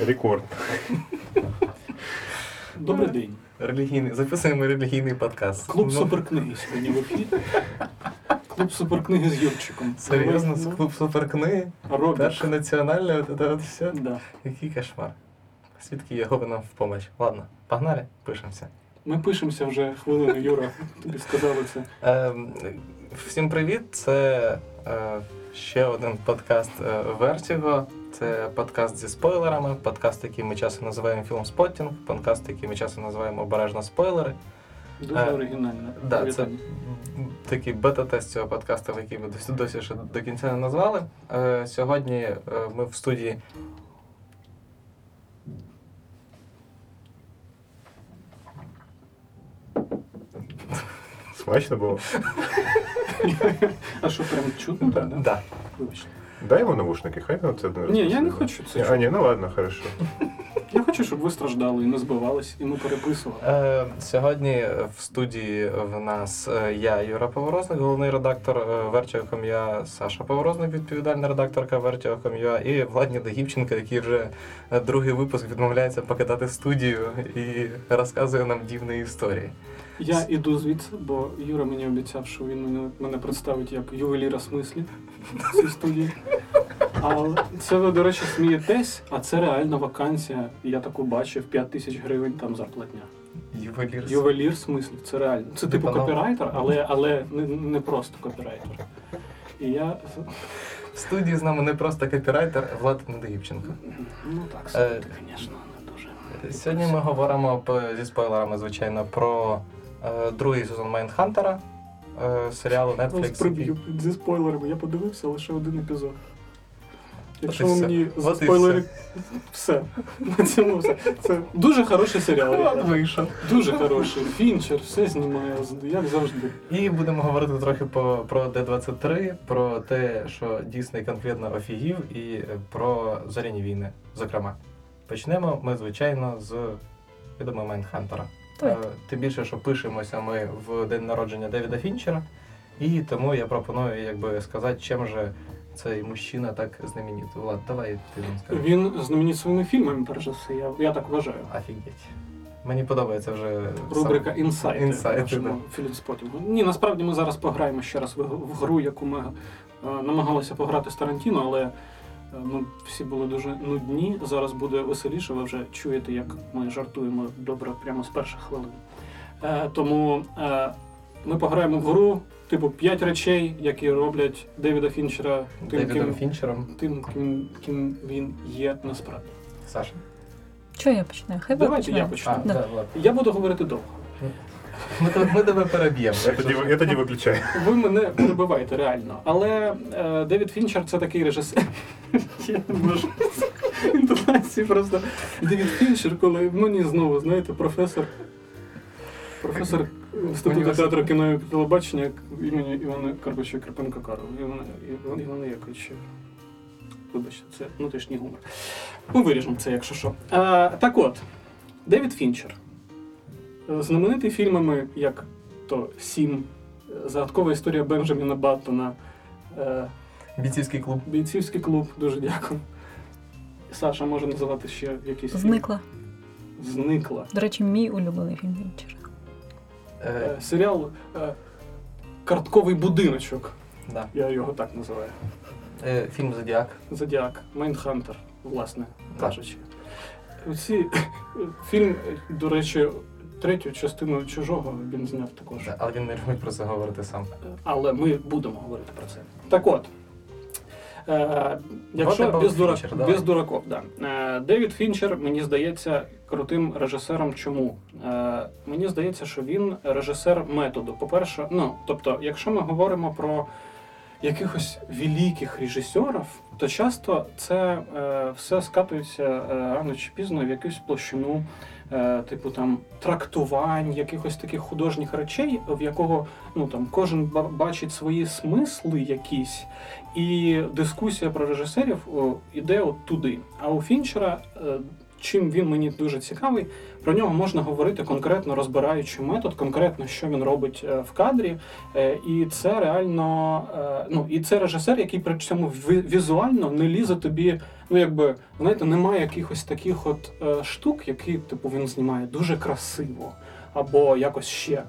Рекорд. Добрий день. Релігійний. Записуємо релігійний подкаст. Клуб Ну, суперкниги сьогодні в ефірі. Клуб суперкниги з Юрчиком. Серйозно, Ну, клуб суперкниги. Робік. Перше національне, от це от все. Да. Який кошмар. Свідки Єгови нам в помощь. Ладно, погнали, пишемося. Ми пишемося вже хвилину, Юра. Тобі сказали це. Ем, всім привіт! Це е, ще один подкаст е, Vertigo. Це подкаст зі спойлерами, подкаст, який ми часом називаємо фільм-споттінг, подкаст, який ми часом називаємо обережно спойлери. Дуже Е, оригінально. Да, це такий бета-тест цього подкасту, який ми досі, досі ще до кінця не назвали. Е, сьогодні е, ми в студії. Смачно було. А що прям чутно? так, да? Да. Вибачте. Дай йому навушники, хай він це не Ні, я не хочу це. А, ні, ну ладно, хорошо. Я хочу, щоб ви страждали і не збивались, і ми переписували. Е, сьогодні в студії в нас е, я, Юра Поворозник, головний редактор е, Vertigo.com.ua, Саша Поворозник, відповідальна редакторка Vertigo.com.ua і Владні Дагівченко, який вже е, другий випуск відмовляється покидати студію і розказує нам дивні історії. Я іду звідси, бо Юра мені обіцяв, що він мене, мене представить як ювеліра смислі в цій студії. А це ви, до речі, смієтесь, а це реальна вакансія. Я таку бачив 5 тисяч гривень там зарплатня. Ювелір. Ювелір смислі, це реально. Це типу Типа, ну- копірайтер, але, але не, не просто копірайтер. І я. В студії з нами не просто копірайтер Влад Недоївченко. Ну так, Е, звісно, не дуже. Сьогодні ми говоримо зі спойлерами, звичайно, про е, другий сезон Майндхантера, е, серіалу Netflix. який- приб'ю зі спойлерами. Я подивився лише один епізод. Якщо ви мені От спойлери. Все. На цьому все. Це дуже хороший серіал. Вийшов. Дуже хороший. Фінчер, все знімає, як завжди. І будемо говорити трохи по, про Д-23, про те, що Дісней конкретно офігів, і е, про зоряні війни, зокрема. Почнемо ми, звичайно, з відомого Майндхантера. Е, Тим більше, що пишемося ми в день народження Девіда Фінчера, і тому я пропоную якби сказати, чим же цей мужчина так знаменитий. Влад, давай ти нам скажи. Він знаменит своїми фільмами, перш за все, я, я так вважаю. Офігеть. Мені подобається вже Рубрика сам- інсайти філіпспотінгу. Ні, насправді ми зараз пограємо ще раз в, в гру, яку ми е, намагалися пограти з Тарантіно, але е, ну, всі були дуже нудні. Зараз буде веселіше. Ви вже чуєте, як ми жартуємо добре прямо з перших хвилин. Е, тому е, ми пограємо в гру, типу, п'ять речей, які роблять Девіда Фінчера тим, Девідом ким, Фінчером. тим ким, ким він є насправді. Саша. Що я починаю? Хай Давайте я почну. А, Да. да, Я буду говорити довго. Ми, тебе- ми тебе переб'ємо. Я тоді, я тоді виключаю. Ви мене перебиваєте реально. Але е, Девід Фінчер це такий режисер. Я не можу. Інтонації просто. Девід Фінчер, коли мені знову, знаєте, професор. Професор Інституту театру кіно і телебачення імені Івана Карпача Карпенка Карова. Івана, Івана, Івана Яковича. Вибачте, це внутрішній гумор. Ми виріжемо це, якщо що. А, так от, Девід Фінчер. Е, Знаменитий фільмами, як то Сім, Загадкова історія Бенджаміна Баттона, е, Бійцівський клуб. Бійцівський клуб, дуже дякую. Саша може називати ще якісь фільми. Зникла. Зникла. До речі, мій улюблений фільм Вінчера. Е, Е, Серіал е, Картковий будиночок. да. Я його так називаю. е, фільм Зодіак. Зодіак, Майндхантер, власне кажучи. Ці фільм, до речі, третю частину чужого він зняв також. Да, але він не любить про це говорити сам. Але ми будемо говорити про це. Так от. Е, якщо без. Фінчер, давай. без дураков, да. Е, Девід Фінчер, мені здається, крутим режисером. Чому? Е, мені здається, що він режисер методу. По-перше, ну, тобто, якщо ми говоримо про якихось великих режисерів, то часто це все скатується рано чи пізно в якусь площину, типу там трактувань, якихось таких художніх речей, в якого ну там кожен ба- бачить свої смисли якісь, і дискусія про режисерів іде от туди. А у Фінчера е, чим він мені дуже цікавий, про нього можна говорити конкретно розбираючи метод, конкретно що він робить е, в кадрі. Е, І це реально, е, ну і це режисер, який при цьому ві- візуально не лізе тобі. Ну, якби знаєте, немає якихось таких от штук, які типу він знімає дуже красиво або якось ще.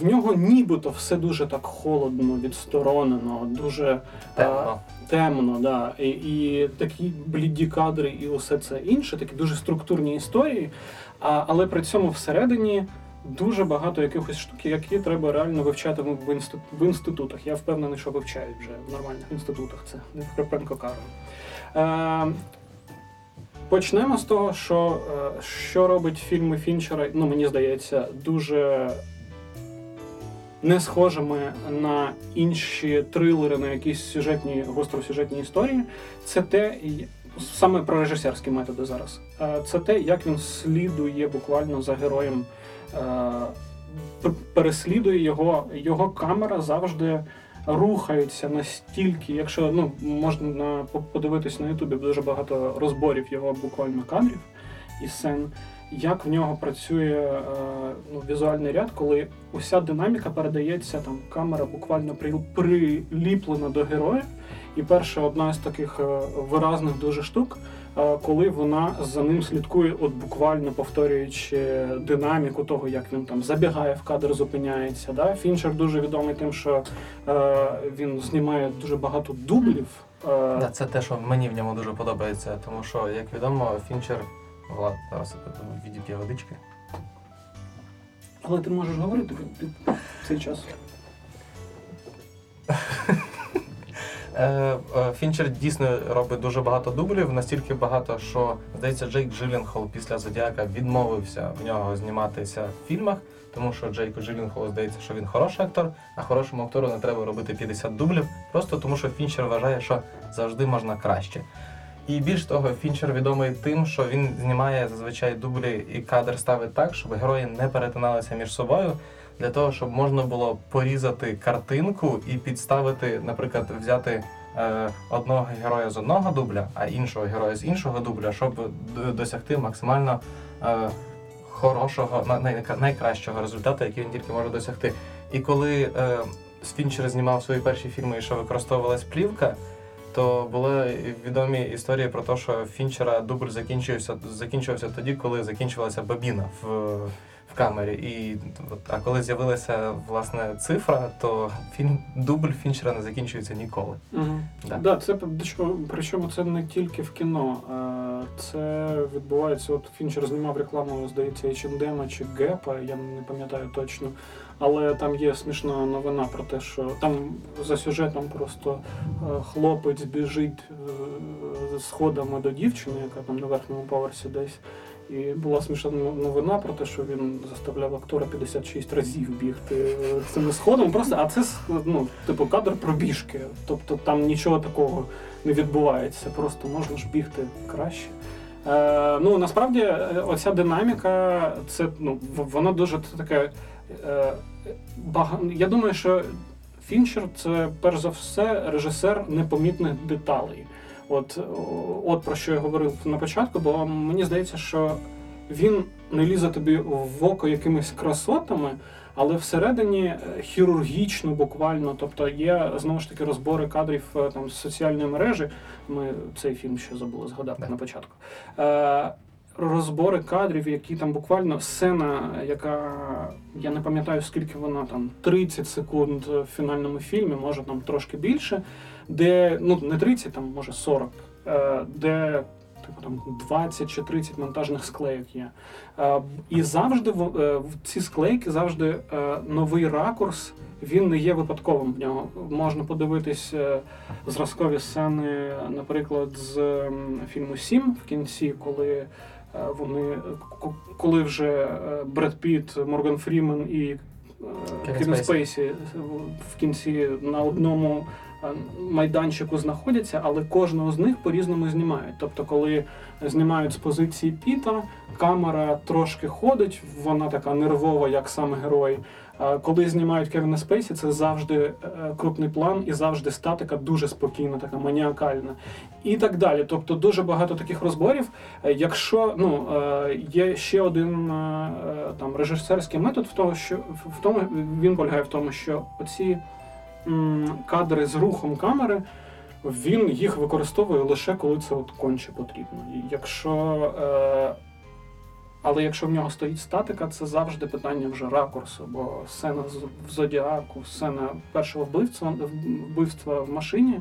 В нього нібито все дуже так холодно, відсторонено, дуже Темно. темно, да. І, і такі бліді кадри, і усе це інше, такі дуже структурні історії. А, але при цьому всередині дуже багато якихось штук, які треба реально вивчати в, інститу, в інститутах. Я впевнений, що вивчають вже в нормальних інститутах. Це не Карпенко кажу. Е, Почнемо з того, що, е, що робить фільми Фінчера, ну мені здається, дуже не схожими на інші трилери, на якісь сюжетні, гостросюжетні історії. Це те, саме про режисерські методи зараз. Е, Це те, як він слідує буквально за героєм, е, переслідує його. Його камера завжди рухається настільки, якщо ну можна подивитись на Ютубі дуже багато розборів його буквально кадрів і сцен, як в нього працює е, ну, візуальний ряд, коли уся динаміка передається, там камера буквально при, приліплена до героя. І перша одна з таких виразних дуже штук, коли вона за ним слідкує, от буквально повторюючи динаміку того, як він там забігає в кадр, зупиняється. Да? Фінчер дуже відомий тим, що е, він знімає дуже багато дублів. Е, Да, це те, що мені в ньому дуже подобається, тому що, як відомо, Фінчер. Влад, зараз відіп'є водички. Але ти можеш говорити під цей час. Е, е, Фінчер дійсно робить дуже багато дублів, настільки багато, що здається, Джейк Джилленхол після Зодіака відмовився в нього зніматися в фільмах, тому що Джейку Джилленхолу здається, що він хороший актор, а хорошому актору не треба робити 50 дублів, просто тому що Фінчер вважає, що завжди можна краще. І більш того, Фінчер відомий тим, що він знімає зазвичай дублі і кадр ставить так, щоб герої не перетиналися між собою, для того, щоб можна було порізати картинку і підставити, наприклад, взяти е, одного героя з одного дубля, а іншого героя з іншого дубля, щоб досягти максимально е, хорошого, най- найкращого результату, який він тільки може досягти. І коли е, Фінчер знімав свої перші фільми, що використовувалась плівка. То були відомі історії про те, що Фінчера дубль закінчився, закінчувався тоді, коли закінчувалася бабіна в, в камері. І, от, а коли з'явилася власне цифра, то фільм дубль Фінчера не закінчується ніколи. Угу. Да. Да. це причому- це не тільки в кіно. Це відбувається. От Фінчер знімав рекламу, здається, H&M чи Гепа, я не пам'ятаю точно. Але там є смішна новина про те, що там за сюжетом просто е, хлопець біжить е, сходами до дівчини, яка там на верхньому поверсі десь. І була смішна новина про те, що він заставляв актора 56 разів бігти е, цими сходами. Просто, а це ну, типу кадр пробіжки. Тобто там нічого такого не відбувається. Просто можна ж бігти краще. Е, ну насправді е, оця динаміка, це ну вона дуже таке. Е, бага... Я думаю, що Фінчер це перш за все режисер непомітних деталей. От, от про що я говорив на початку, бо мені здається, що він не лізе тобі в око якимись красотами, але всередині е, хірургічно, буквально. Тобто є знову ж таки розбори кадрів е, там з соціальної мережі. Ми цей фільм ще забули згадати Да. на початку. Е, розбори кадрів, які там буквально сцена, яка я не пам'ятаю, скільки вона там 30 секунд в фінальному фільмі, може там трошки більше, де ну не 30, там може 40, е, де типу там 20 чи 30 монтажних склейок є. Е, І завжди в, е, ці склейки завжди новий ракурс. Він не є випадковим в нього. Можна подивитись зразкові сцени, наприклад, з фільму Сім в кінці, коли вони коли вже Бред Піт, Морган Фрімен і Кевін Спейсі. В кінці на одному майданчику знаходяться, але кожного з них по-різному знімають. Тобто, коли знімають з позиції Піта, камера трошки ходить, вона така нервова, як сам герой. Коли знімають Кевіна Спейсі, це завжди е, крупний план і завжди статика дуже спокійна, така маніакальна. І так далі. Тобто дуже багато таких розборів. Е, Якщо ну е, є ще один е, е, там режисерський метод, в тому, що в тому він полягає в тому, що оці кадри з рухом камери. Він їх використовує лише коли це от конче потрібно. Якщо, е, але якщо в нього стоїть статика, це завжди питання вже ракурсу, бо сцена в Зодіаку, сцена першого вбивства, вбивства в машині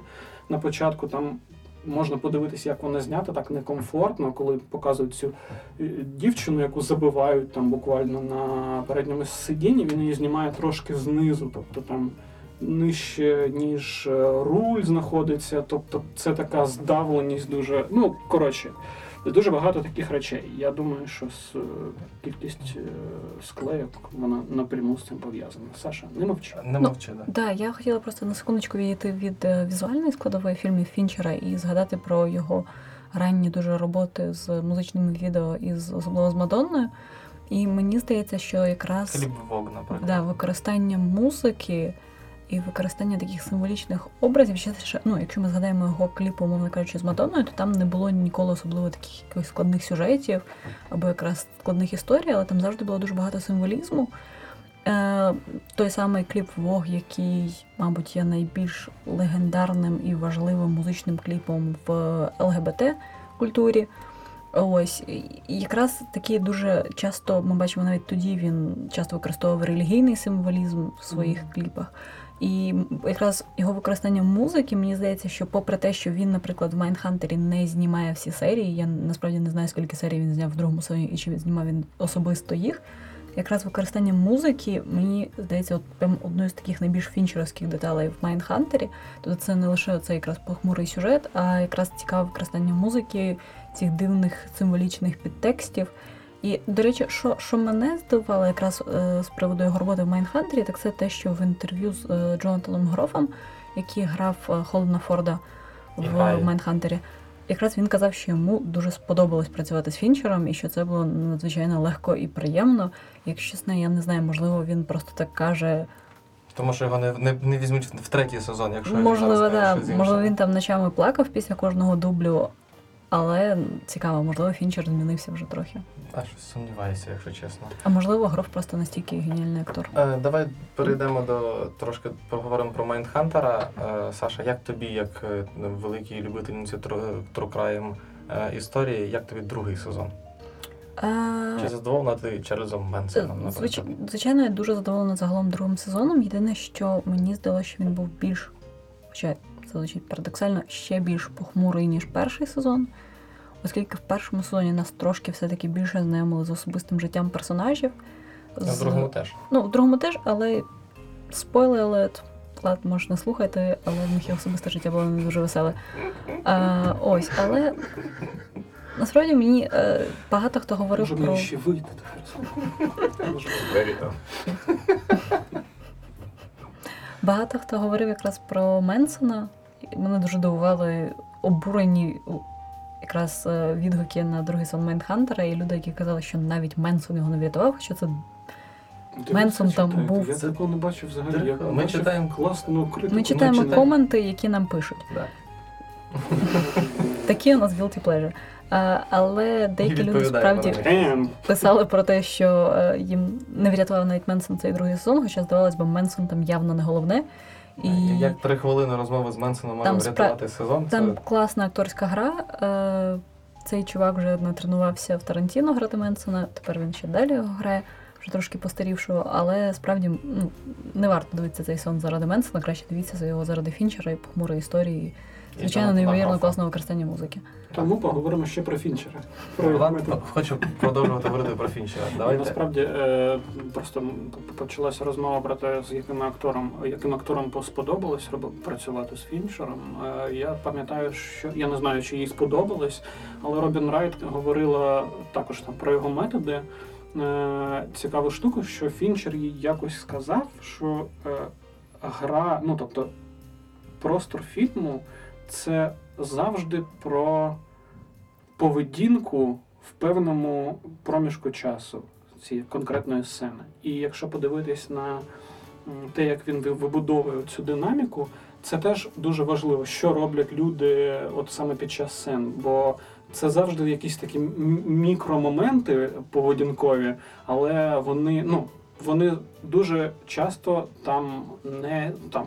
на початку там можна подивитися, як вона знята, так некомфортно, коли показують цю е, дівчину, яку забивають там буквально на передньому сидінні, він її знімає трошки знизу, тобто там нижче, ніж е, руль знаходиться. Тобто це така здавленість дуже. Ну, коротше, дуже багато таких речей. Я думаю, що з, е, кількість е, склейок вона напряму з цим пов'язана. Саша, не мовчи. Не Ну, да. Да, я хотіла просто на секундочку відійти від візуальної складової фільмів Фінчера і згадати про його ранні дуже роботи з музичними відео і з особливо з Мадонною. І мені здається, що якраз Філіп Вог, наприклад. да, використання музики і використання таких символічних образів. Ще, ну, якщо ми згадаємо його кліп, умовно кажучи, з Мадонною, то там не було ніколи особливо таких якихось складних сюжетів або якраз складних історій, але там завжди було дуже багато символізму. Е, той самий кліп Вог, який, мабуть, є найбільш легендарним і важливим музичним кліпом в ЛГБТ культурі. Ось і якраз такі дуже часто ми бачимо навіть тоді він часто використовував релігійний символізм в своїх кліпах. І якраз його використання музики, мені здається, що попри те, що він, наприклад, в Майнхантері не знімає всі серії, я насправді не знаю, скільки серій він зняв в другому сезоні і чи знімав він особисто їх. Якраз використання музики, мені здається, от прям одною з таких найбільш фінчеровських деталей в Майнхантері. Тобто це не лише цей якраз похмурий сюжет, а якраз цікаве використання музики, цих дивних символічних підтекстів. І, до речі, що, що мене здивувало якраз е, з приводу його роботи в Майнхантері, так це те, що в інтерв'ю з е, Джонатаном Грофом, який грав е, Холдена Форда в. Майнхантері, якраз він казав, що йому дуже сподобалось працювати з Фінчером, і що це було надзвичайно легко і приємно. Якщо чесно, я не знаю, можливо, він просто так каже. Тому що його не, не, не візьмуть в третій сезон, якщо він зараз да. Можливо, він там ночами плакав після кожного дублю, але цікаво, можливо, Фінчер змінився вже трохи. А щось сумніваюся, якщо чесно. А можливо, Гроф просто настільки геніальний актор. Е, давай перейдемо до трошки поговоримо про Майндхантера. Е, Саша, як тобі, як е, великій любительниці True е, історії, як тобі другий сезон? А, Чи задоволена ти Чарльзом Менсоном? Звич... Звичайно, я дуже задоволена загалом другим сезоном. Єдине, що мені здалося, що він був більш, хоча це звучить парадоксально, ще більш похмурий, ніж перший сезон. Оскільки в першому сезоні нас трошки все-таки більше знайомили з особистим життям персонажів. А в другому теж. Ну, в другому теж, але спойлер алерт. Влад, може, не слухайте, але в них і особисте життя було не дуже веселе. А, ось, але насправді мені е, багато хто говорив Може про. ще там. Багато хто говорив якраз про Менсона. Мене дуже дивували обурені якраз е, відгуки на другий сон Майнхантера, і люди, які казали, що навіть Менсон його не врятував, хоча це Ти Менсон там читаєте? був. Я такого не бачив взагалі. Я Ми бачив читаємо- класну критику. ми читаємо читаємо. коменти, які нам пишуть. Да. Такі у нас guilty pleasure. А, але деякі люди справді писали про те, що е, їм не врятував навіть Менсон цей другий сезон, хоча здавалось би, Менсон там явно не головне. І Як три хвилини розмови з Менсоном може врятувати врятувати сезон, там це класна акторська гра. Е, цей чувак вже натренувався в Тарантіно грати Менсона, тепер він ще далі його грає, вже трошки постарівшого, але справді ну, не варто дивитися цей сон заради Менсона, краще дивіться його заради Фінчера і похмурої історії. Звичайно, неймовірно класного використання музики. Тому поговоримо ще про Фінчера. Про хочу продовжувати говорити про Фінчера. Давайте. Насправді е, просто почалася розмова про те, з яким актором, яким актором сподобалось працювати з Фінчером. Е, я пам'ятаю, що я не знаю, чи їй сподобалось, але Робін Райт говорила також там про його методи. Е, цікаву штуку, що Фінчер їй якось сказав, що е, гра, ну тобто. простор фільму це завжди про поведінку в певному проміжку часу цієї конкретної сцени. І якщо подивитись на те, як він вибудовує цю динаміку, це теж дуже важливо, що роблять люди от саме під час сцен. Бо це завжди якісь такі мікромоменти поведінкові, але вони, ну, вони дуже часто там не там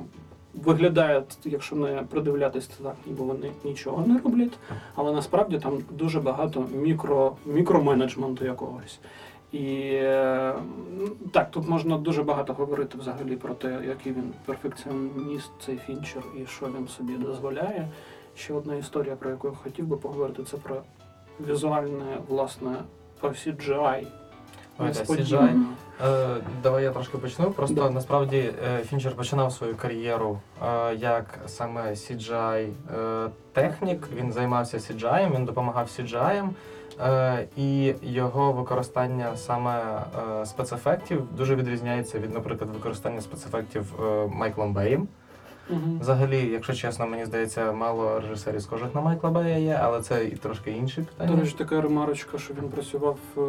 виглядають, якщо не придивлятися, так, ніби вони нічого не роблять, але насправді там дуже багато мікро, мікроменеджменту якогось. І так, тут можна дуже багато говорити взагалі про те, який він перфекціоніст, цей фінчер, і що він собі дозволяє. Ще одна історія, про яку я хотів би поговорити, це про візуальне, власне, про CGI. Ой, та, Несподівано. Е, давай я трошки почну. Просто Да. насправді е, Фінчер починав свою кар'єру е, як саме CGI е, технік. Він займався CGI, він допомагав CGI. Е, і його використання саме е, спецефектів дуже відрізняється від, наприклад, використання спецефектів е, Майклом Беєм. Мгм. Взагалі, якщо чесно, мені здається, мало режисерів схожих на Майкла Бея є, але це і трошки інші питання. До речі, така ремарочка, що він працював е,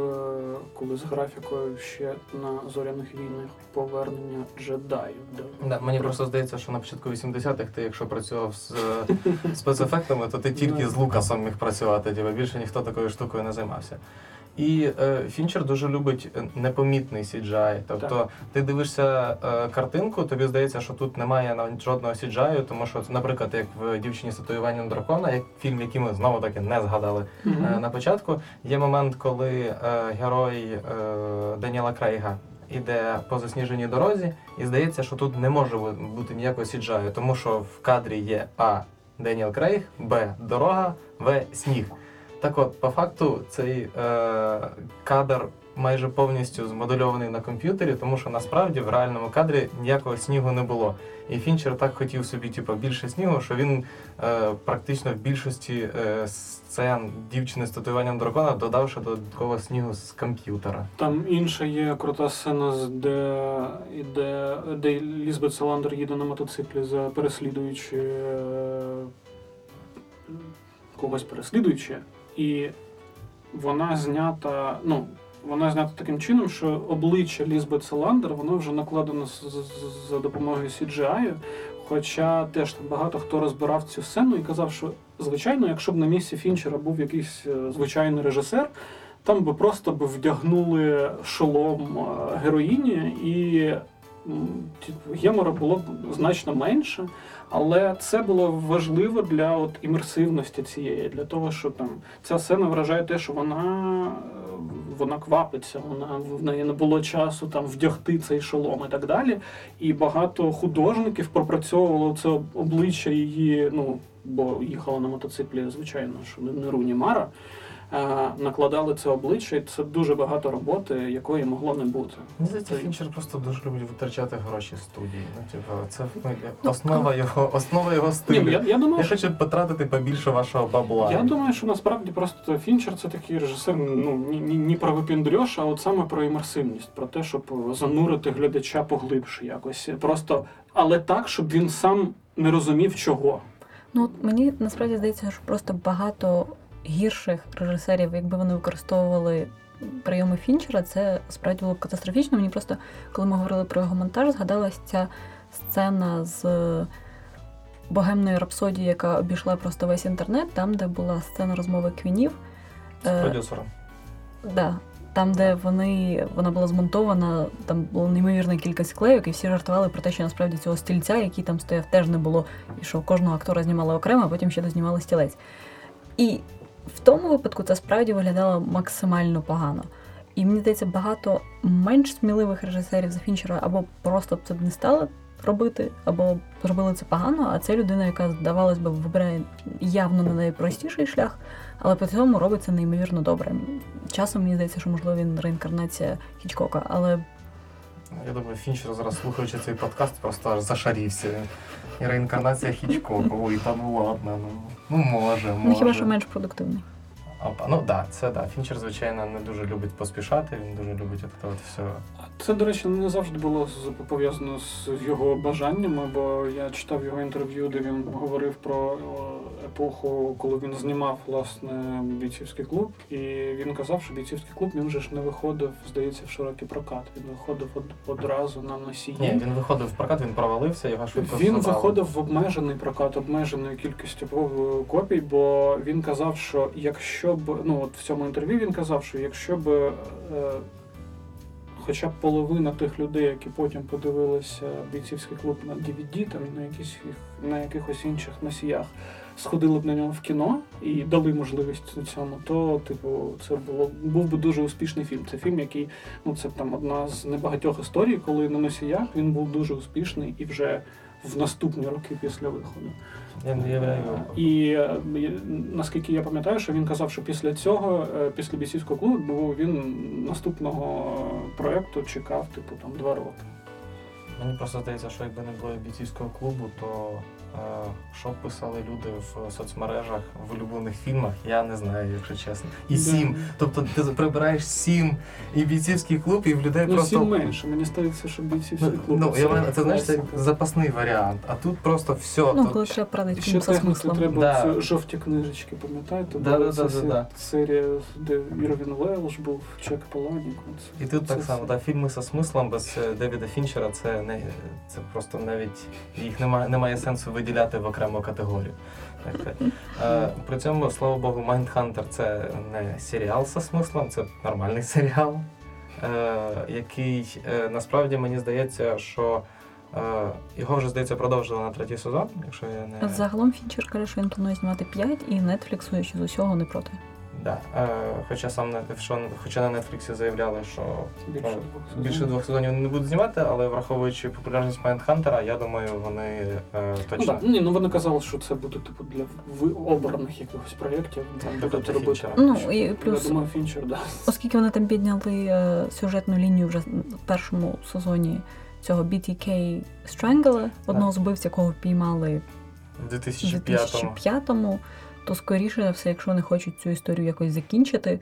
коли з графікою ще на зоряних війнах повернення джедаїв. Да, мені просто здається, що на початку 80-х ти, якщо працював з е, спецефектами, то ти тільки з Лукасом міг працювати, типу, більше ніхто такою штукою не займався. І е, Фінчер дуже любить е, непомітний CGI. Тобто Так. ти дивишся е, картинку, тобі здається, що тут немає навіть жодного CGI, тому що, наприклад, як в дівчині з татуюванням дракона, як фільм, який ми знову таки не згадали Мгм. Е, на початку. Є момент, коли е, герой е, Даніела Крейга іде по засніженій дорозі, і здається, що тут не може бути ніякого сіджаю, тому що в кадрі є А. Деніел Крейг, Б. Дорога, В. Сніг. Так от, по факту, цей е, кадр майже повністю змодельований на комп'ютері, тому що насправді в реальному кадрі ніякого снігу не було. І Фінчер так хотів собі, типу, більше снігу, що він е, практично в більшості е, сцен дівчини з татуюванням дракона додав ще додаткового снігу з комп'ютера. Там інша є крута сцена, де, іде, де Лізбет Саландер їде на мотоциклі за переслідуючи е, когось переслідуючи, і вона знята, ну, вона знята таким чином, що обличчя Лізбет Саландер воно вже накладено за допомогою CGI, Хоча теж багато хто розбирав цю сцену і казав, що звичайно, якщо б на місці Фінчера був якийсь е, звичайний режисер, там би просто б вдягнули шолом е, героїні, і типу, гемора було б значно менше. Але це було важливо для от імерсивності цієї, для того, що там ця сцена вражає те, що вона, е, вона квапиться, вона в неї не було часу там вдягти цей шолом і так далі. І багато художників пропрацьовувало це обличчя її, ну бо їхала на мотоциклі, звичайно, що не не Руні Мара. Е, Накладали це обличчя, і це дуже багато роботи, якої могло не бути. Мені здається, Це- Фінчер просто дуже любить витрачати гроші студії. Ну, типу, це ну, основа його, основа його Ні, стилю. я, я думаю, Я що хочу потратити побільше вашого бабла. Я думаю, що насправді просто Фінчер це такий режисер, ну ні, ні, ні про випіндрьош, а от саме про імерсивність, про те, щоб занурити глядача поглибше якось. Просто, але так, щоб він сам не розумів чого. Ну, от мені насправді здається, що просто багато гірших режисерів, якби вони використовували прийоми Фінчера, це справді було б катастрофічно. Мені просто, коли ми говорили про його монтаж, згадалась ця сцена з богемної рапсодії, яка обійшла просто весь інтернет, там, де була сцена розмови квінів. з Е, продюсером. Да. Там, де вони, вона була змонтована, там було неймовірна кількість клейок, і всі жартували про те, що насправді цього стільця, який там стояв, теж не було, і що кожного актора знімали окремо, а потім ще дознімали стілець. І в тому випадку це справді виглядало максимально погано. І мені здається, багато менш сміливих режисерів за Фінчера або просто б це б не стали робити, або зробили це погано, а це людина, яка, здавалось би, вибирає явно не найпростіший шлях, але при цьому робить це неймовірно добре. Часом мені здається, що можливо він реінкарнація Хічкока, але Я думаю, Фінчер зараз слухаючи цей подкаст, просто аж зашарівся. Реінкарнація Хічкока. Ой, та ну ладно, ну. Ну може, може. ну хіба що менш продуктивний. Опа, ну да, це да. Фінчер, звичайно, не дуже любить поспішати, він дуже любить от, от все. Це, до речі, не завжди було пов'язано з його бажаннями, бо я читав його інтерв'ю, де він говорив про епоху, коли він знімав власне бійцівський клуб. І він казав, що бійцівський клуб він же ж не виходив, здається, в широкий прокат. Він виходив од- одразу на носії. Ні, він виходив в прокат, він провалився, його швидко Він забрали. виходив в обмежений прокат, обмеженою кількістю копій, бо він казав, що якщо б ну от в цьому інтерв'ю він казав, що якщо б е, хоча б половина тих людей, які потім подивилися бійцівський клуб на DVD, там на якісь на якихось інших носіях, сходили б на нього в кіно і дали можливість цьому, то типу це було був би дуже успішний фільм. Це фільм, який ну це там одна з небагатьох історій, коли на носіях він був дуже успішний і вже в наступні роки після виходу. Я не уявляю. І е, наскільки я пам'ятаю, що він казав, що після цього, е, після бійцівського клубу, він наступного проекту чекав, типу, там два роки. Мені просто здається, що якби не було бійцівського клубу, то що писали люди в соцмережах в улюблених фільмах, я не знаю, якщо чесно. І Да. сім. Тобто ти прибираєш сім і бійцівський клуб, і в людей Ну, просто. сім менше. Мені здається, що бійцівський Ну, клуб. ну, я маю, це знаєш, це запасний варіант. А тут просто все. Ну, коли треба правити І ще со техніку смислом. треба Да. жовті книжечки, пам'ятаєте? Да, да, да, да, серія, де Ірвін Велш був, Чек Паланік. І тут так само, да, фільми зі смислом без е, Девіда Фінчера це не це просто навіть їх немає, немає сенсу виділяти в окрему категорію. Е, при цьому, слава Богу, Майндхантер це не серіал зі смислом, це нормальний серіал, е, який е, насправді мені здається, що його вже здається продовжили на третій сезон, якщо я не Загалом Фінчер каже, що він планує знімати 5, і Netflix, судячи з усього, не проти. Да. е, хоча сам що, хоча на Нетфліксі заявляли, що Більше Ну, двох сезонів. Більше двох сезонів вони не будуть знімати, але враховуючи популярність Майндхантера, я думаю, вони е, Ну, точно. так. Ні, ну вони казали, що це буде типу для обраних якихось проєктів. Там Тобто будуть для робити. Фінчера. Ну, і плюс- Я думаю, Фінчер, да. Оскільки вони там підняли е, сюжетну лінію вже в першому сезоні цього BTK Strangle, одного з вбивць, якого впіймали В у 2005-му. 2005-му, то скоріше за все, якщо вони хочуть цю історію якось закінчити,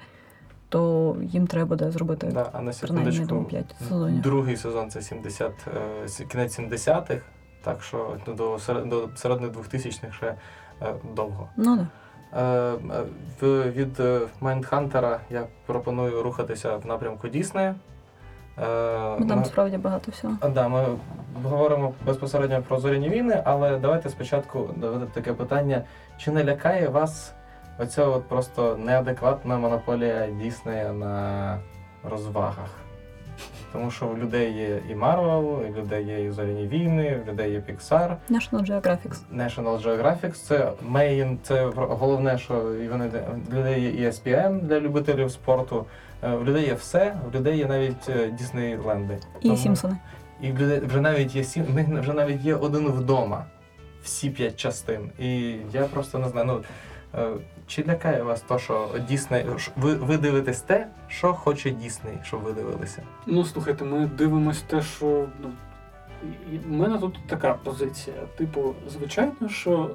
то їм треба буде зробити Да, а на принаймні думаю, 5 сезонів. другий сезон це 70, е, кінець 70-х, так що ну, до, серед- до середини 2000-х ще е, довго. Ну да. Е, е, від Майндхантера я пропоную рухатися в напрямку Діснея. Ну, там ми- справді багато всього. Да, ми говоримо безпосередньо про зоряні війни, але давайте спочатку доведе таке питання: чи не лякає вас оця от просто неадекватна монополія Діснея на розвагах? Тому що у людей є і Marvel, у людей є і зоряні війни, у людей є Pixar, National Geographic. National Geographic, це main, це головне, що і вони в людей є ESPN для любителів спорту. Е, В людей є все, в людей є навіть е, Діснейленди. І Тому- Сімпсони. і в людей вже навіть є сім, в них вже навіть є один вдома. Всі п'ять частин. І я просто не знаю. Ну е, чи лякає вас то, що Дісней. Ви, ви дивитесь те, що хоче Дісней, щоб ви дивилися? Ну, слухайте, ми дивимось те, що. Ну, і- і в мене тут така позиція. Типу, звичайно, що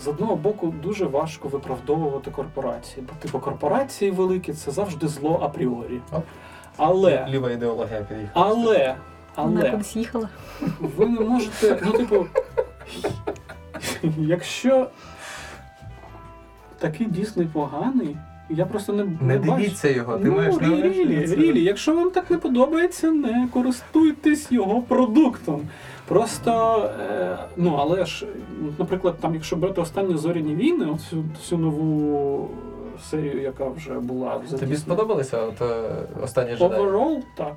з одного боку дуже важко виправдовувати корпорації. Бо, типу, корпорації великі це завжди зло апріорі. Але, Ліва ідеологія під'їхала. але, Вона але, кудись їхала. ви не можете. Ну, типу, якщо такий дійсний поганий, я просто не, Не бачу. дивіться його, ти ну, маєш рі- не рілі, рілі, якщо вам так не подобається, не користуйтесь його продуктом. Просто, е, ну але ж, наприклад, там, якщо брати останні зоряні війни, оцю всю нову серію, яка вже була Тобі сподобалися от, е, останні? Overall, так.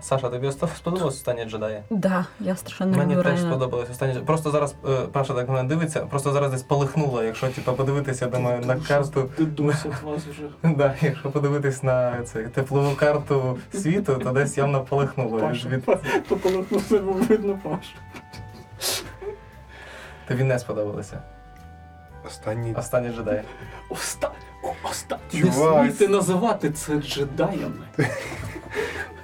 Саша, тобі сподобалось останні джедаї? Да, я страшенно Мені люблю теж реально. сподобалось останні джедаї. Просто зараз е, Паша так мене дивиться, просто зараз десь полихнуло, якщо типу, подивитися, я думаю, на карту. Дедусять вас вже. Да, якщо подивитись на цю теплову карту світу, то десь явно полихнуло. Паша, Від... то повернувся, бо видно Пашу. Тобі не сподобалося. Останній. Останні джедаї. Оста... оста... Не Чувак. смійте називати це джедаями.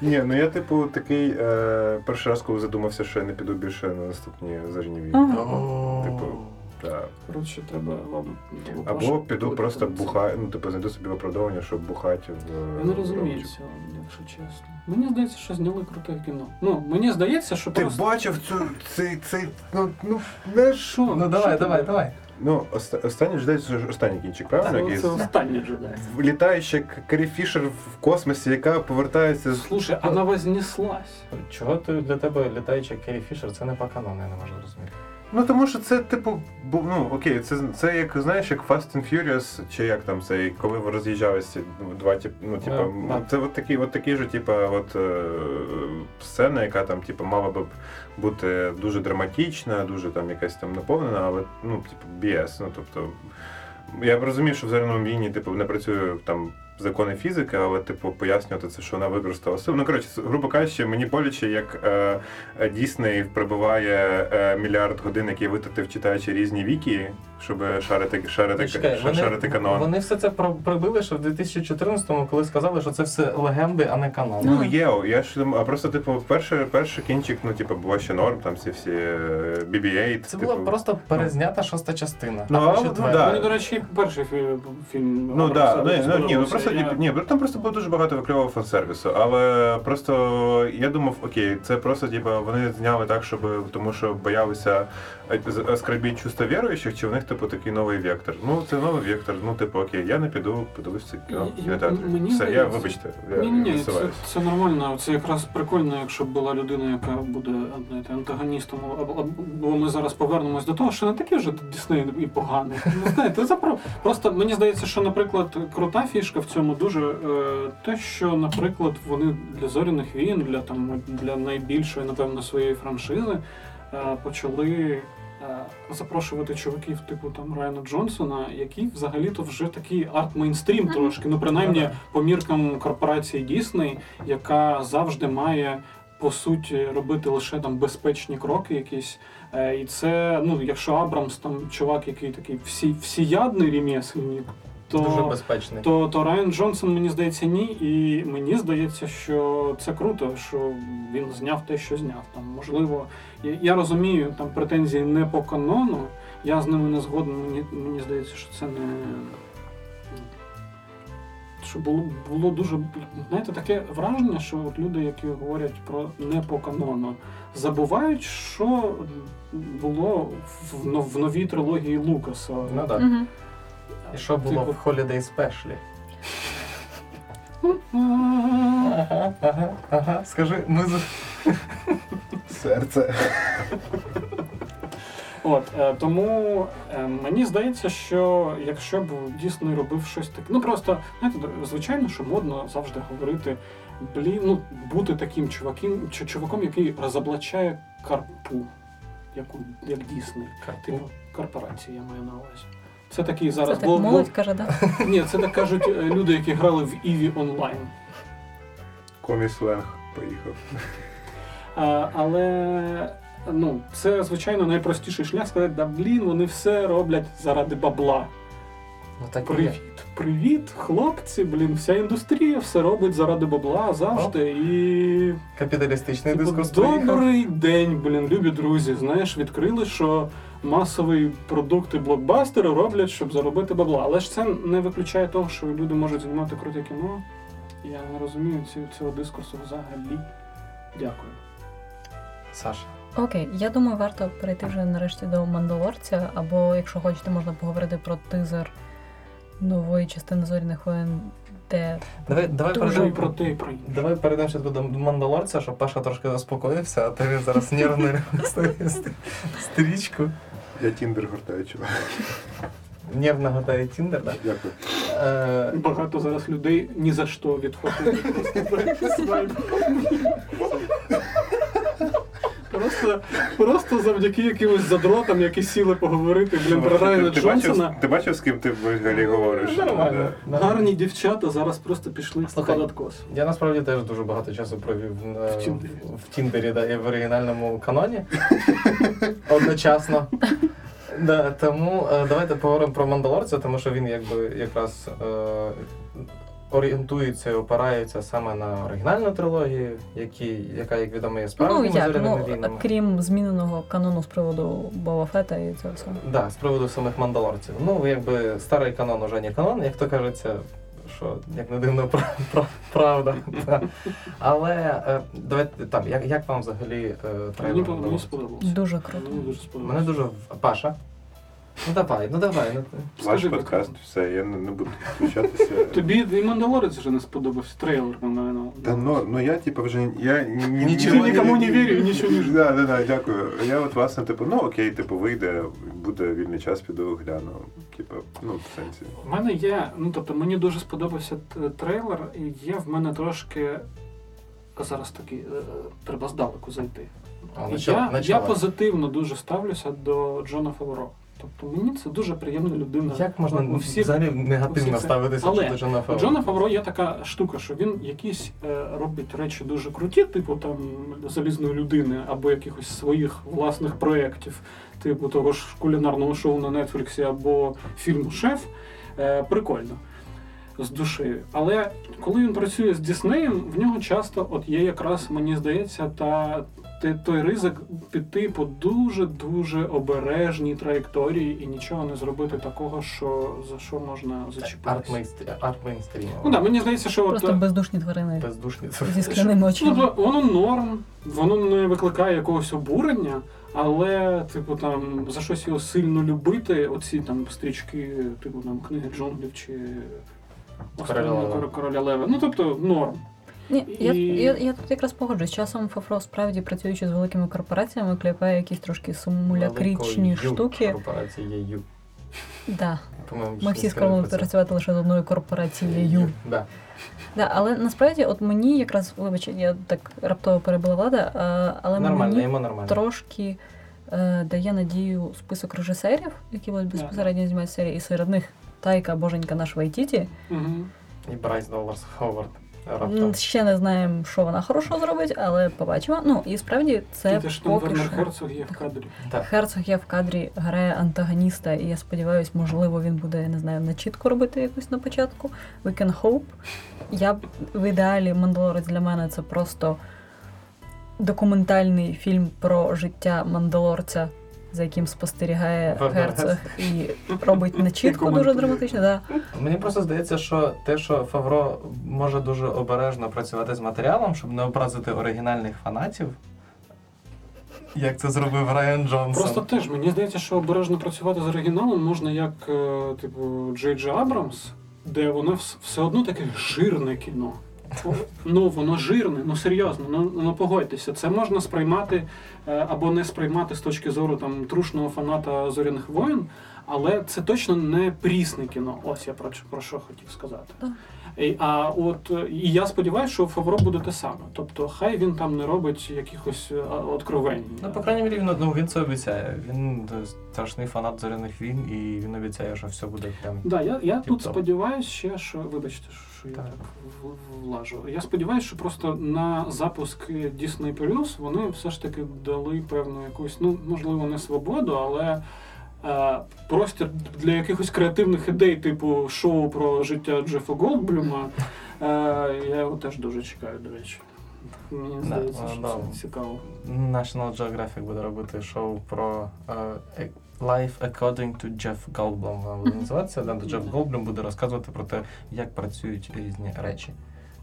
Ні, ну я, типу, такий е, перший раз, коли задумався, що я не піду більше на наступні зоряні війни. Ага. Типу, Так. Коротше, треба вам. Або піду просто бухаю, ну типу знайду собі виправдовування, щоб бухати в. Я не розумію цього, якщо чесно. Мені здається, що зняли круте кіно. Ну, мені здається, що Ти просто. бачив цю цей цей. Ну, ну не Що? Ну Що давай, ти давай, давай. Ну, оста- останній джедай це ж останній кінчик, правильно? Це, Який це останній джедай. Літаюча Карі Фішер в космосі, яка повертається з. Слушай, вона вознеслась. Чого ти для тебе літаюча Керрі Фішер? Це не по канону, я не можу зрозуміти. Ну тому що це, типу, ну окей, це, це як знаєш, як Fast and Furious, чи як там це, коли ви роз'їжджалися ну, два тип, ну, типу, Да, да. це от такі, от такі ж, типу, от е, сцена, яка там, типу, мала би бути дуже драматична, дуже там якась там наповнена, але ну, типу, BS. Ну тобто, я б розумів, що в зоряному війні, типу, не працює там. Закони фізики, але типу пояснювати це, що вона використала силу. Ну коротше, грубо кажучи, мені боляче, як е, е, Дісней прибиває е, мільярд годин, які витратив читаючи різні віки, щоб шарити шарити, Ну, чекай, ша- шарити канон. вони все це про- прибили, що в 2014-му, коли сказали, що це все легенди, а не канон. Ну є, я ж а просто типу, перший, перший кінчик, ну типу, було ще норм, там всі всі е, BB-8. Це типу, була просто перезнята шоста частина. Ну, а, ну, да. Мені, до речі, перший фільм. Ну да, ну, ну, ні, ну просто Я- ні, там просто було дуже багато викривого фан-сервісу. Але просто я думав, окей, це просто типу, вони зняли так, щоб тому що боялися е, оскорбити чувства віруючих, чи в них типу такий новий вектор. Ну це новий вектор. Ну, типу, окей, я не піду, подивлюсь це кіно в кінотеатрі. мені Все, я здається- вибачте, я Ні, ні, це, це нормально. Це якраз прикольно, якщо б була людина, яка буде знаєте, антагоністом. Або, або ми зараз повернемось до того, що не такий вже Дісней і поганий. Ну, знаєте, це про просто мені здається, що, наприклад, крута фішка в цьому дуже е, те, що, наприклад, вони для зоряних війн, для там для найбільшої, напевно, своєї франшизи е, почали. Е, Запрошувати чуваків типу там Райана Джонсона, які взагалі-то вже такий арт-мейнстрім трошки. Ну, принаймні, по міркам корпорації Дісней, яка завжди має по суті робити лише там безпечні кроки якісь. Е, І це, ну, якщо Абрамс там чувак, який такий всі, всіядний ремесленник, Дуже то, безпечний. то, то Райан Джонсон, мені здається, ні. І мені здається, що це круто, що він зняв те, що зняв. Там, можливо, я, я розумію, там претензії не по канону. Я з ними не згоден. Мені, мені здається, що це не. Що було, було дуже знаєте, таке враження, що от люди, які говорять про не по канону, забувають, що було в, в новій трилогії Лукаса. Ну так. Мгм. І що було в Holiday Special? Ага, ага, ага. Скажи, ми з... Серце. От е, тому е, мені здається, що якщо б Дісней робив щось таке, ну просто знаєте, звичайно, що модно завжди говорити, блін, ну бути таким чуваком, чи чуваком, який розоблачає карпу, як, у- як Дісней, типу корпорації, я маю на увазі. Це такий Це зараз так бо- бо- молодь каже, да? Ні, це так кажуть е, люди, які грали в Іві онлайн. Комі-сленг поїхав. А, але ну, це, звичайно, найпростіший шлях сказати, да блін, вони все роблять заради бабла. Ну так і є. Привіт, привіт, хлопці, блін, вся індустрія все робить заради бабла завжди. І Капіталістичний типу, дискурс поїхав. добрий день, блін, любі друзі. Знаєш, відкрили, що масові продукти блокбастери роблять, щоб заробити бабла. Але ж це не виключає того, що люди можуть знімати круте кіно. Я не розумію цього дискурсу взагалі. Дякую. Саша. Окей, я думаю, варто перейти вже нарешті до Мандалорця, або якщо хочете, можна поговорити про тизер нової частини зоряних воєн, де Давай, давай Дуже Вже про те, і про інше. Давай перейдемо ще до Мандалорця, щоб Паша трошки заспокоївся, а ти зараз нервно стрічку. Я тіндер гортаю, чувак. Нервно гортає Тіндер, так? Дякую. Е, Багато зараз людей ні за що відхопили. Просто, просто завдяки якимось задротам, які сіли поговорити блін, про Райана ти, Джонсона. ти бачив, з ким ти взагалі говориш? Нормально. Гарні дівчата зараз просто пішли Слухай, під откос. Я насправді теж дуже багато часу провів В Тіндері. в Тіндері, да, і в оригінальному каноні. Одночасно. Да, тому е, давайте поговоримо про Мандалорця, тому що він якби якраз е, орієнтуються і опираються саме на оригінальну трилогію, які, яка, як відомо, є Ну справжніми як, зоряними ну, війнами. крім зміненого канону з приводу Боба Фета і це все. Да, з приводу самих мандалорців. Ну, якби старий канон уже не канон, як то кажеться, що як не дивно, пра- пра- правда. Але е, давайте там, як, як вам взагалі е, Мені, трейлер? мені сподобалося. Дуже круто. Мені дуже сподобалося. Мене дуже в- Паша. Ну давай, ну давай. Ну. Ваш Скажи, подкаст, все, я не, не буду включатися. Тобі і Мандалорець вже не сподобався трейлер на мене. Да, но, но я типа вже я ні- ні- Нічого ні- нікому не вірю і нічого не. Да, да, да, дякую. Я от власне, типу, ну окей, типу, вийде, буде вільний час, піду гляну. Типу, ну, в сенсі. У мене є, ну тобто мені дуже сподобався т- трейлер, і є в мене трошки. а Зараз таки е, треба здалеку зайти. А, І начало- я, я начало. позитивно дуже ставлюся до Джона Фавро. Тобто мені це дуже приємна людина. Як можна У всіх- взагалі негативно ставитися Але до Джона У Джона Фавро є така штука, що він якісь е, робить речі дуже круті, типу там залізної людини або якихось своїх власних проєктів, типу того ж кулінарного шоу на Нетфліксі або фільму Шеф. Е, прикольно. З душею. Але коли він працює з Діснеєм, в нього часто от є якраз, мені здається, та той ризик піти по дуже-дуже обережній траєкторії і нічого не зробити такого, що за що можна зачепитися. Арт-мейнстрі- Арт-мейнстрім. Ну так, мені здається, що от, бездушні тварини Бездушні. зі скляними ну, очима. то воно норм, воно не викликає якогось обурення, але, типу, там за щось його сильно любити, оці там стрічки, типу там книги джунглів чи Короля короля Лева. Ну тобто норм. Ні, я, І- я, я тут якраз погоджуюсь. Часом Фафро справді працюючи з великими корпораціями, кліпає якісь трошки симулякричні Великою штуки. Корпорацією. Да. По-моєму, Ми всі це. працювати лише з одною корпорацією. Да. Да, але насправді, от мені якраз, вибач, я так раптово перебила Влада, а, але Нормально, мені йому нормально. трошки е, дає надію список режисерів, які будуть безпосередньо знімати серії, і серед них Тайка, боженька наш Вайтіті. Угу. І Брайс Даллас Ховард. Раптом. Ще не знаємо, що вона хорошого зробить, але побачимо. Ну і справді це Це ж поки що. Херцог є в кадрі. Так. Херцог є в кадрі, грає антагоніста, і я сподіваюся, можливо, він буде, я не знаю, начітку робити якусь на початку. We can hope. Я в ідеалі Мандалорець для мене це просто документальний фільм про життя мандалорця, за яким спостерігає герцог і робить начітку дуже драматично. Да. Мені просто здається, що те, що Фавро може дуже обережно працювати з матеріалом, щоб не образити оригінальних фанатів. Як це зробив Райан Джонсон. Просто теж мені здається, що обережно працювати з оригіналом можна як, е, типу, Джей Джей Абрамс, де воно все одно таке жирне кіно. Ну, воно жирне, ну серйозно, ну, ну погодьтеся, це можна сприймати е, або не сприймати з точки зору там трушного фаната зоряних воїн, але це точно не прісне кіно. Ось я про, про що хотів сказати. І, а от е, і я сподіваюся, що Фавро буде те саме. Тобто, хай він там не робить якихось е, откровень. Ну, по крайній мірі, він, ну, він це обіцяє. Він страшний фанат зоряних війн, і він обіцяє, що все буде прям. Да, я, я тут сподіваюся ще, що вибачте, що я Так. так в- влажу. Я сподіваюся, що просто на запуск Disney Plus вони все ж таки дали певну якусь, ну можливо, не свободу, але е, простір для якихось креативних ідей, типу шоу про життя Джефа Голдблюма. Е, я його теж дуже чекаю, до речі. Мені Да, здається, що да. це цікаво. National Geographic буде робити шоу про е, е, Life According to Jeff Goldblum, воно буде називатися, де Джеф Голдблюм буде розказувати про те, як працюють різні речі.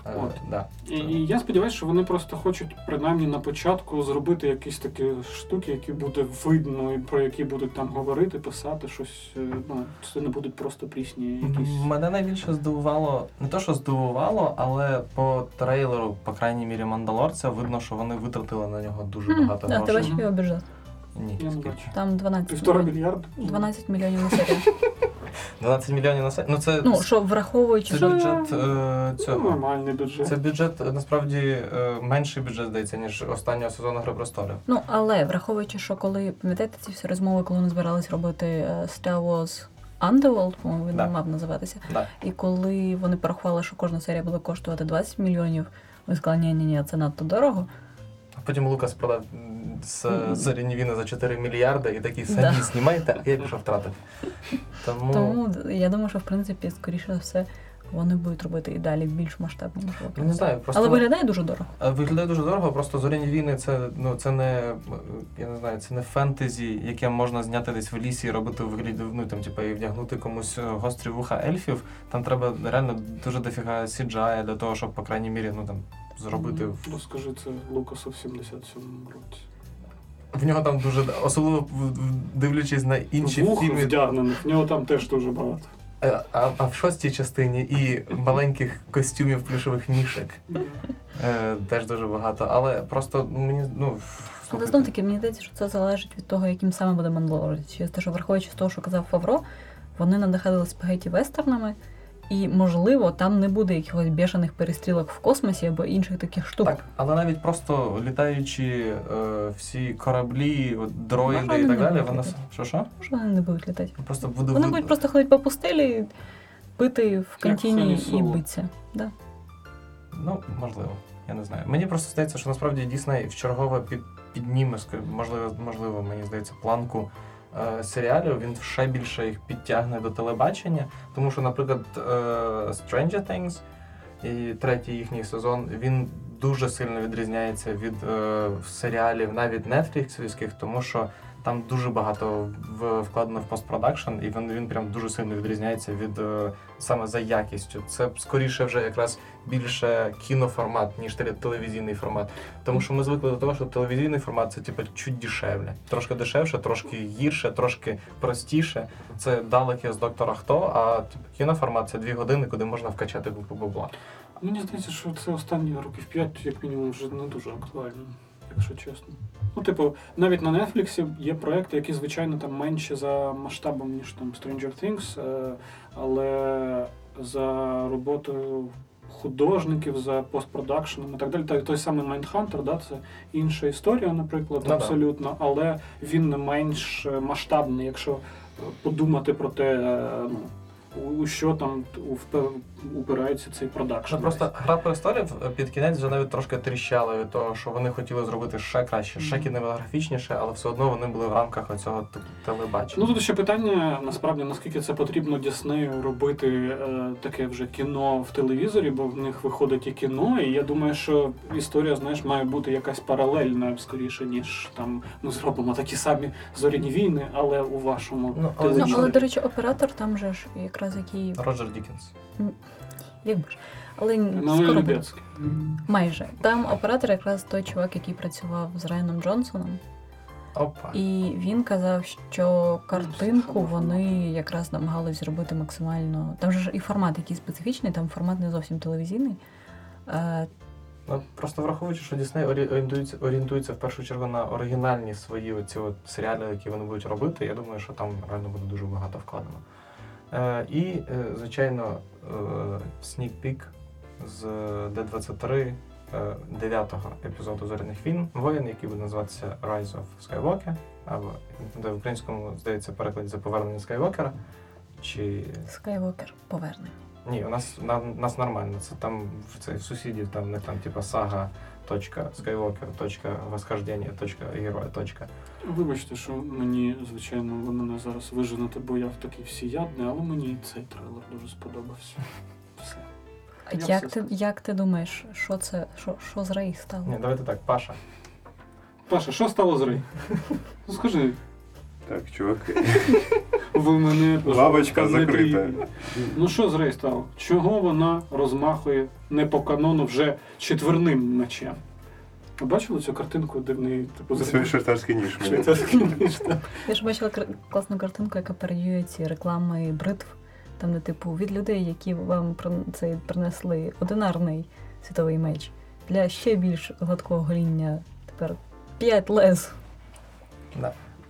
Е, От. да. І, і я сподіваюся, що вони просто хочуть принаймні на початку зробити якісь такі штуки, які буде видно, і про які будуть там говорити, писати щось. е, Ну це не будуть просто прісні якісь. Мене найбільше здивувало, не то, що здивувало, але по трейлеру, по крайній мірі, Мандалорця, видно, що вони витратили на нього дуже багато Да, ти грошей. бачив його бюджет? Ні, Я не скільки? бачу. Там 12 Півтора мільйонів. мільярда. 12 мільйонів на серію. 12 мільйонів на се... Ну, це, Ну, що враховуючи, це що бюджет е, Це цього. нормальний бюджет. Це бюджет е, насправді е, менший бюджет здається, ніж останнього сезону Гри престолів. Ну, але враховуючи, що коли пам'ятаєте ці всі розмови, коли вони збирались робити е, Star Wars Underworld, по-моєму, він Да. мав називатися. Да. І коли вони порахували, що кожна серія буде коштувати 20 мільйонів, вони сказали, ні, ні, ні, це надто дорого. Потім Лукас продав з зоряні війни за 4 мільярди і такий самі Да. знімайте, а я пішов втратив. Тому, Тому я думаю, що в принципі, скоріше за все, вони будуть робити і далі більш масштабні. Я не знаю, просто Але виглядає дуже дорого. Виглядає дуже дорого, просто зоряні війни це ну це не я не знаю, це не фентезі, яке можна зняти десь в лісі і робити у вигляді, ну там типу, і вдягнути комусь е, гострі вуха ельфів. Там треба реально дуже дофіга CGI для того, щоб, по крайній мірі, ну там зробити в- Ну, скажи, це Лукасу в 77-му році. в нього там дуже особливо в- в- дивлячись на інші Вух фільми. вдягнених, в нього там теж дуже багато. Е, А, а в шостій частині і маленьких костюмів плюшових мішек е, теж дуже багато. Але просто ну, мені ну Але слухайте, знов таки, мені здається, що це залежить від того, яким саме буде Мандалорець. Через те, що враховуючи з того, що казав Фавро, вони надихали спагеті вестернами, і, можливо, там не буде якихось бешених перестрілок в космосі або інших таких штук. Так, але навіть просто літаючі е, всі кораблі, дроїди Може, і так далі, вона що що? Може, вони не будуть літати. Просто буде Вони будуть просто ходити по пустелі, пити в кантині Хані і битися. Да. Ну, можливо, я не знаю. Мені просто здається, що насправді Дісней вчергове під, підніме, можливо, можливо, мені здається, планку серіалів. Він ще більше їх підтягне до телебачення. Тому що, наприклад, е, Stranger Things і третій їхній сезон він дуже сильно відрізняється від е, серіалів навіть нетфліксівських, тому що там дуже багато вкладено в постпродакшн, і він, він прям дуже сильно відрізняється від е, саме за якістю. Це скоріше вже якраз більше кіноформат, ніж телевізійний формат. Тому що ми звикли до того, що телевізійний формат це типу чуть дешевле. Трошки дешевше, трошки гірше, трошки простіше. Це далеке з доктора Хто, а типу, кіноформат це дві години, куди можна вкачати купу бабла. Мені здається, що це останні років 5, як мінімум, вже не дуже актуально, якщо чесно. Ну, типу, навіть на Netflix є проекти, які, звичайно, там менші за масштабом, ніж там Stranger Things, е, але за роботою художників, за постпродакшеном і так далі. Та- Той самий Mindhunter, да, це інша історія, наприклад, Ну да. абсолютно, але він не менш масштабний, якщо подумати про те, е, ну, у- що там у- упирається цей продакшн. Ну, просто гра престолів е, під кінець вже навіть трошки тріщала від того, що вони хотіли зробити ще краще, ще кінематографічніше, але все одно вони були в рамках оцього телебачення. Ну тут ще питання насправді наскільки це потрібно Діснею робити е, таке вже кіно в телевізорі, бо в них виходить і кіно, і я думаю, що історія, знаєш, має бути якась паралельна скоріше, ніж там ми зробимо такі самі зоряні війни, але у вашому Ну, але Ну, але, до речі, оператор там же ж якраз який. Роджер Дікінс. Якби ж. Але скоро буде. Майже. Там оператор якраз той чувак, який працював з Райаном Джонсоном. Опа. І він казав, що картинку вони якраз намагались зробити максимально. Там же ж і формат який специфічний, там формат не зовсім телевізійний. Е, Ну, просто враховуючи, що Дісней орієнтується, орієнтується в першу чергу на оригінальні свої оці от серіали, які вони будуть робити. Я думаю, що там реально буде дуже багато вкладено. Е, і, е, звичайно, снік пік з D23 е, дев'ятого епізоду зоряних війн воїн, який буде називатися Rise of Skywalker, або де в українському, здається, переклад за повернення Скайвокера. Чи Скайвокер повернення. Ні, у нас на у нас нормально. Це там в цей в сусідів, там не там, типа сага. Точка Skywalker, точка восхождення, точка героя, точка. Вибачте, що мені, звичайно, ви мене зараз виженете, бо я в такий всіядний, але мені і цей трейлер дуже сподобався. Все. А Я як все ти, як ти думаєш, що це, що, що з Рей стало? Ні, давайте так, Паша. Паша, що стало з Рей? Ну скажи, Так, чуваки. ви мене Лавочка закрита. Ну що з Рей стало? Чого вона розмахує не по канону вже четверним мечем? Ви бачили цю картинку, де в неї типу Це швейцарський ніж. швейцарський ніж, так? Я ж бачила кр- класну картинку, яка пародіює ці реклами бритв. Там, де, типу, від людей, які вам прин- цей принесли одинарний світовий меч для ще більш гладкого гоління. Тепер п'ять лез.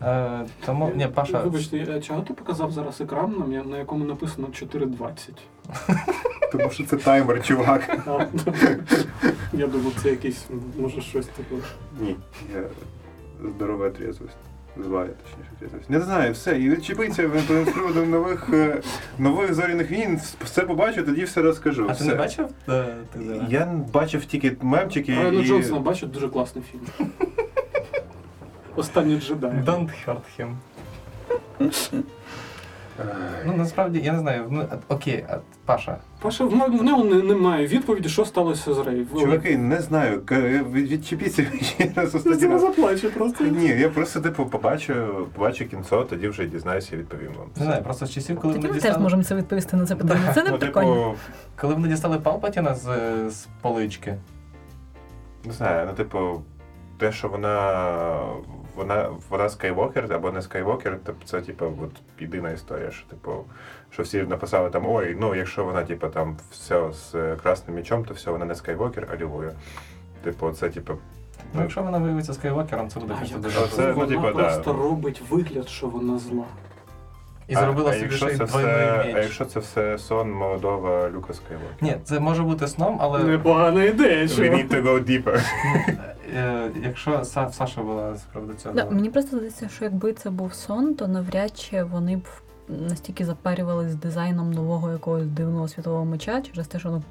Е, тому, ні, Паша, Вибачте, а чого ти показав зараз екран, на м'я- на якому написано 4.20? Тому що це таймер, чувак. А, Я думав, це якийсь, може, щось типу. Ні, я здорова трезвость. Злая, точніше, трезвость. Не знаю, все. І відчепиться з приводу нових, е, нових зоряних війн. Все побачу, тоді все розкажу. а ти Все. не бачив? Е, ти зараз? Я бачив тільки мемчики Райана і... Джонсона бачу, дуже класний фільм. Останній джедай. Don't hurt him. Ну насправді я не знаю. Ну а- окей, а Паша, Паша, в, в нього не- немає відповіді, що сталося з Рей. Чуваки, не знаю, к- від- відчепіться ще раз Ти останній зараз раз. заплаче просто. Ні, я просто типу побачу, побачу кінцо, тоді вже дізнаюся і відповім вам. не знаю, просто з часів, коли Тоді вони ми теж дістали, можемо це відповісти на це питання. Це не Ну, прикольно. типу, коли вони дістали Палпатіна з, з полички. не знаю, ну типу, те, що вона. Вона, вона скайвокер або не скайвокер, то це типу, от єдина історія, що типу, що всі написали там, ой, ну якщо вона, типу, там все з красним мічом, то все, вона не скайвокер, алілуя. Типу, це типу. Ну, якщо вона виявиться скайвокером, це буде А дуже. Це, ну, вона типа, да. просто робить вигляд, що вона зла. І зробила а, собі ще й все, А якщо це все сон молодого Люка Скайвокера? Ні, це може бути сном, але Непогана ідея, We чувак. need to go deeper. е, якщо Са- Саша була справді цього. Да, мені просто здається, що якби це був сон, то навряд чи вони б настільки запарювалися з дизайном нового якогось дивного світового меча через те, що ну,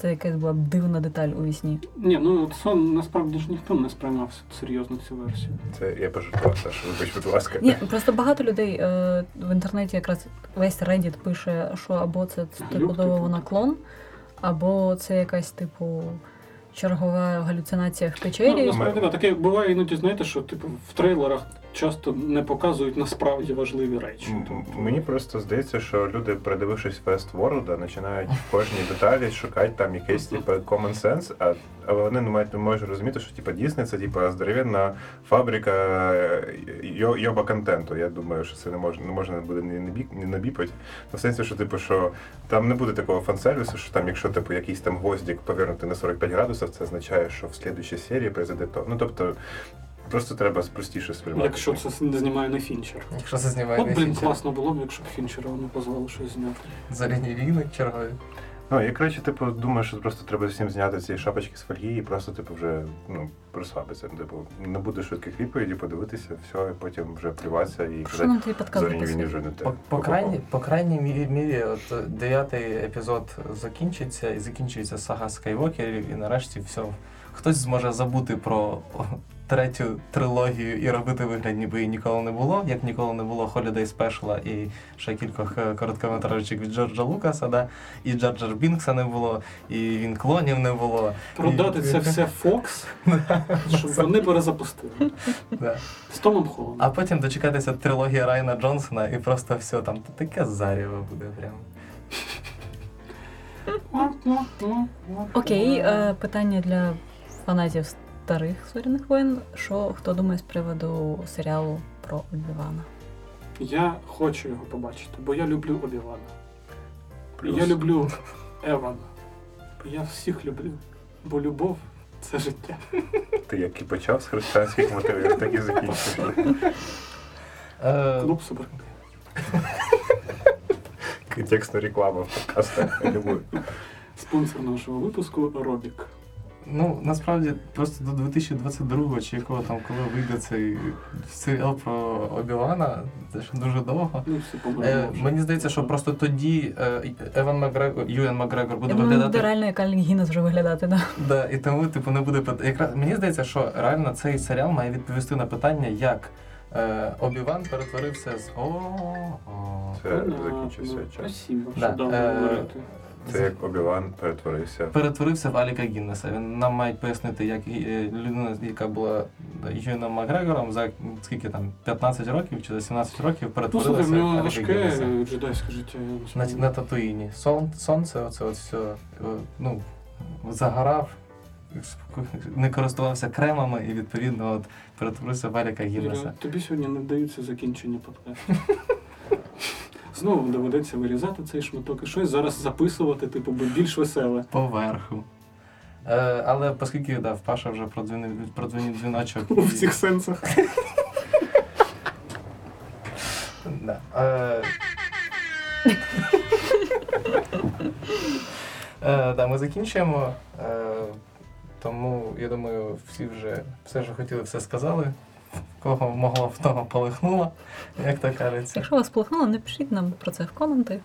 це якась була дивна деталь у вісні. Ні, ну сон насправді ж ніхто не сприймав серйозно цю версію. Це я пожартував, Саша, вибач, будь ласка. Ні, просто багато людей е, в інтернеті якраз весь Reddit пише, що або це стопудово вона клон, або це якась типу чергова галюцинація в Ну, печері. насправді, да, таке буває іноді, знаєте, що типу в трейлерах часто не показують насправді важливі речі. Тобто, Мені просто здається, що люди, передивившись Westworld, починають в кожній деталі шукати там якийсь типу, common sense, а, а вони не мають не можуть розуміти, що типу, Disney це типу, здоровенна фабрика е, йо- йоба контенту. Я думаю, що це не можна не можна буде не, не, бі- не набіпати. Ну, в сенсі, що типу, що там не буде такого фан-сервісу, що там, якщо типу якийсь там гвоздик повернути на 45 градусів, це означає, що в слідчій серії произойде то. Ну тобто. Просто треба простіше сприймати. Якщо це не знімає не Фінчер. Якщо це знімає От, не блін, Фінчер. класно було б, якщо б Фінчера не позвали щось зняти. Зоряні війни чергові. Ну, я коротше, типу, думаю, що просто треба всім зняти ці шапочки з фольги і просто, типу, вже ну, розслабитися. Типу, не буде швидких відповідей, подивитися, все, і потім вже плюватися і Що нам зоряні війні вже не те. По, по, крайній, по крайній мірі, мірі, от дев'ятий епізод закінчиться, і закінчується сага Скайвокерів, і нарешті все. Хтось зможе забути про третю трилогію і робити вигляд, ніби її ніколи не було, як ніколи не було Holiday Special і ще кількох е, короткометражок від Джорджа Лукаса, да? і Джорджа Бінкса не було, і він клонів не було. Продати І- це все Fox, щоб вони перезапустили. Да. З Томом Холландом. А потім дочекатися трилогії Райана Джонсона і просто все там таке зарєво буде прямо. Окей, е, питання для фанатів старих зоряних воїн. Що хто думає з приводу серіалу про Обівана? Я хочу його побачити, бо я люблю Обівана. Я люблю Евана. Я всіх люблю, бо любов це життя. Ти як і почав з християнських мотивів, так і закінчив. Е, Клуб супер. Текстна реклама в подкастах. Спонсор нашого випуску Робік. Ну, насправді, просто до 2022 чи якого там, коли вийде цей серіал про Обілана, це ще дуже довго. Ну, все Е, мені здається, що просто тоді е, Еван Макгрегор, Юен Макгрегор буде Я буде виглядати. реально як Алік Гіннес вже виглядати, да. Да, і тому, типу, не буде Якраз мені здається, що реально цей серіал має відповісти на питання, як е, Обіван перетворився з о Це закінчився час. Спасибо, що дав е, говорити. Це як Обіван перетворився. перетворився в Аліка Гіннеса. Він нам мають пояснити, як е, людина, яка була Юеном Макгрегором за скільки там 15 років чи за 17 років Ну, перетворилася слухай, в нього важке джедайське життя. На, на Татуїні. Сон, сонце, оце от все, е, ну, загорав, не користувався кремами і відповідно от перетворився в Аліка Гіннеса. Тобі сьогодні не вдаються закінчення подкасту. Знову доведеться вирізати цей шматок і щось зараз записувати, типу, бо більш веселе. Поверху. Е, але оскільки да, в Паша вже продзвонив, продзвонив дзвіночок. У всіх сенсах. Да. Е... е, да, ми закінчуємо. Е, тому я думаю, всі вже все, що хотіли, все сказали. Кого могло, в того полихнуло, як то кажеться. Якщо вас полихнуло, напишіть нам про це в коменти.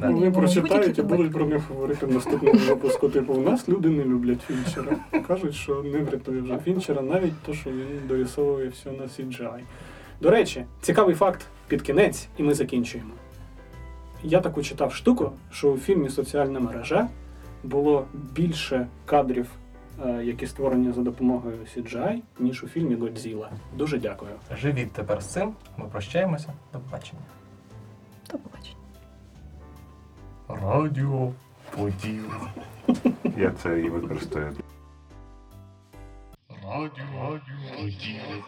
Да. Вони прочитають і будуть про них говорити в наступному випуску. Типу, у нас люди не люблять Фінчера. Кажуть, що не врятує вже Фінчера, навіть то, що він дорисовує все на CGI. До речі, цікавий факт. під кінець, і ми закінчуємо. Я таку читав штуку, що у фільмі Соціальна мережа було більше кадрів, які створені за допомогою CGI, ніж у фільмі Годзіла. Дуже дякую. Живіть тепер з цим. Ми прощаємося. До побачення. До побачення. Радіо поділ. Я це і використаю. Радіо поділ.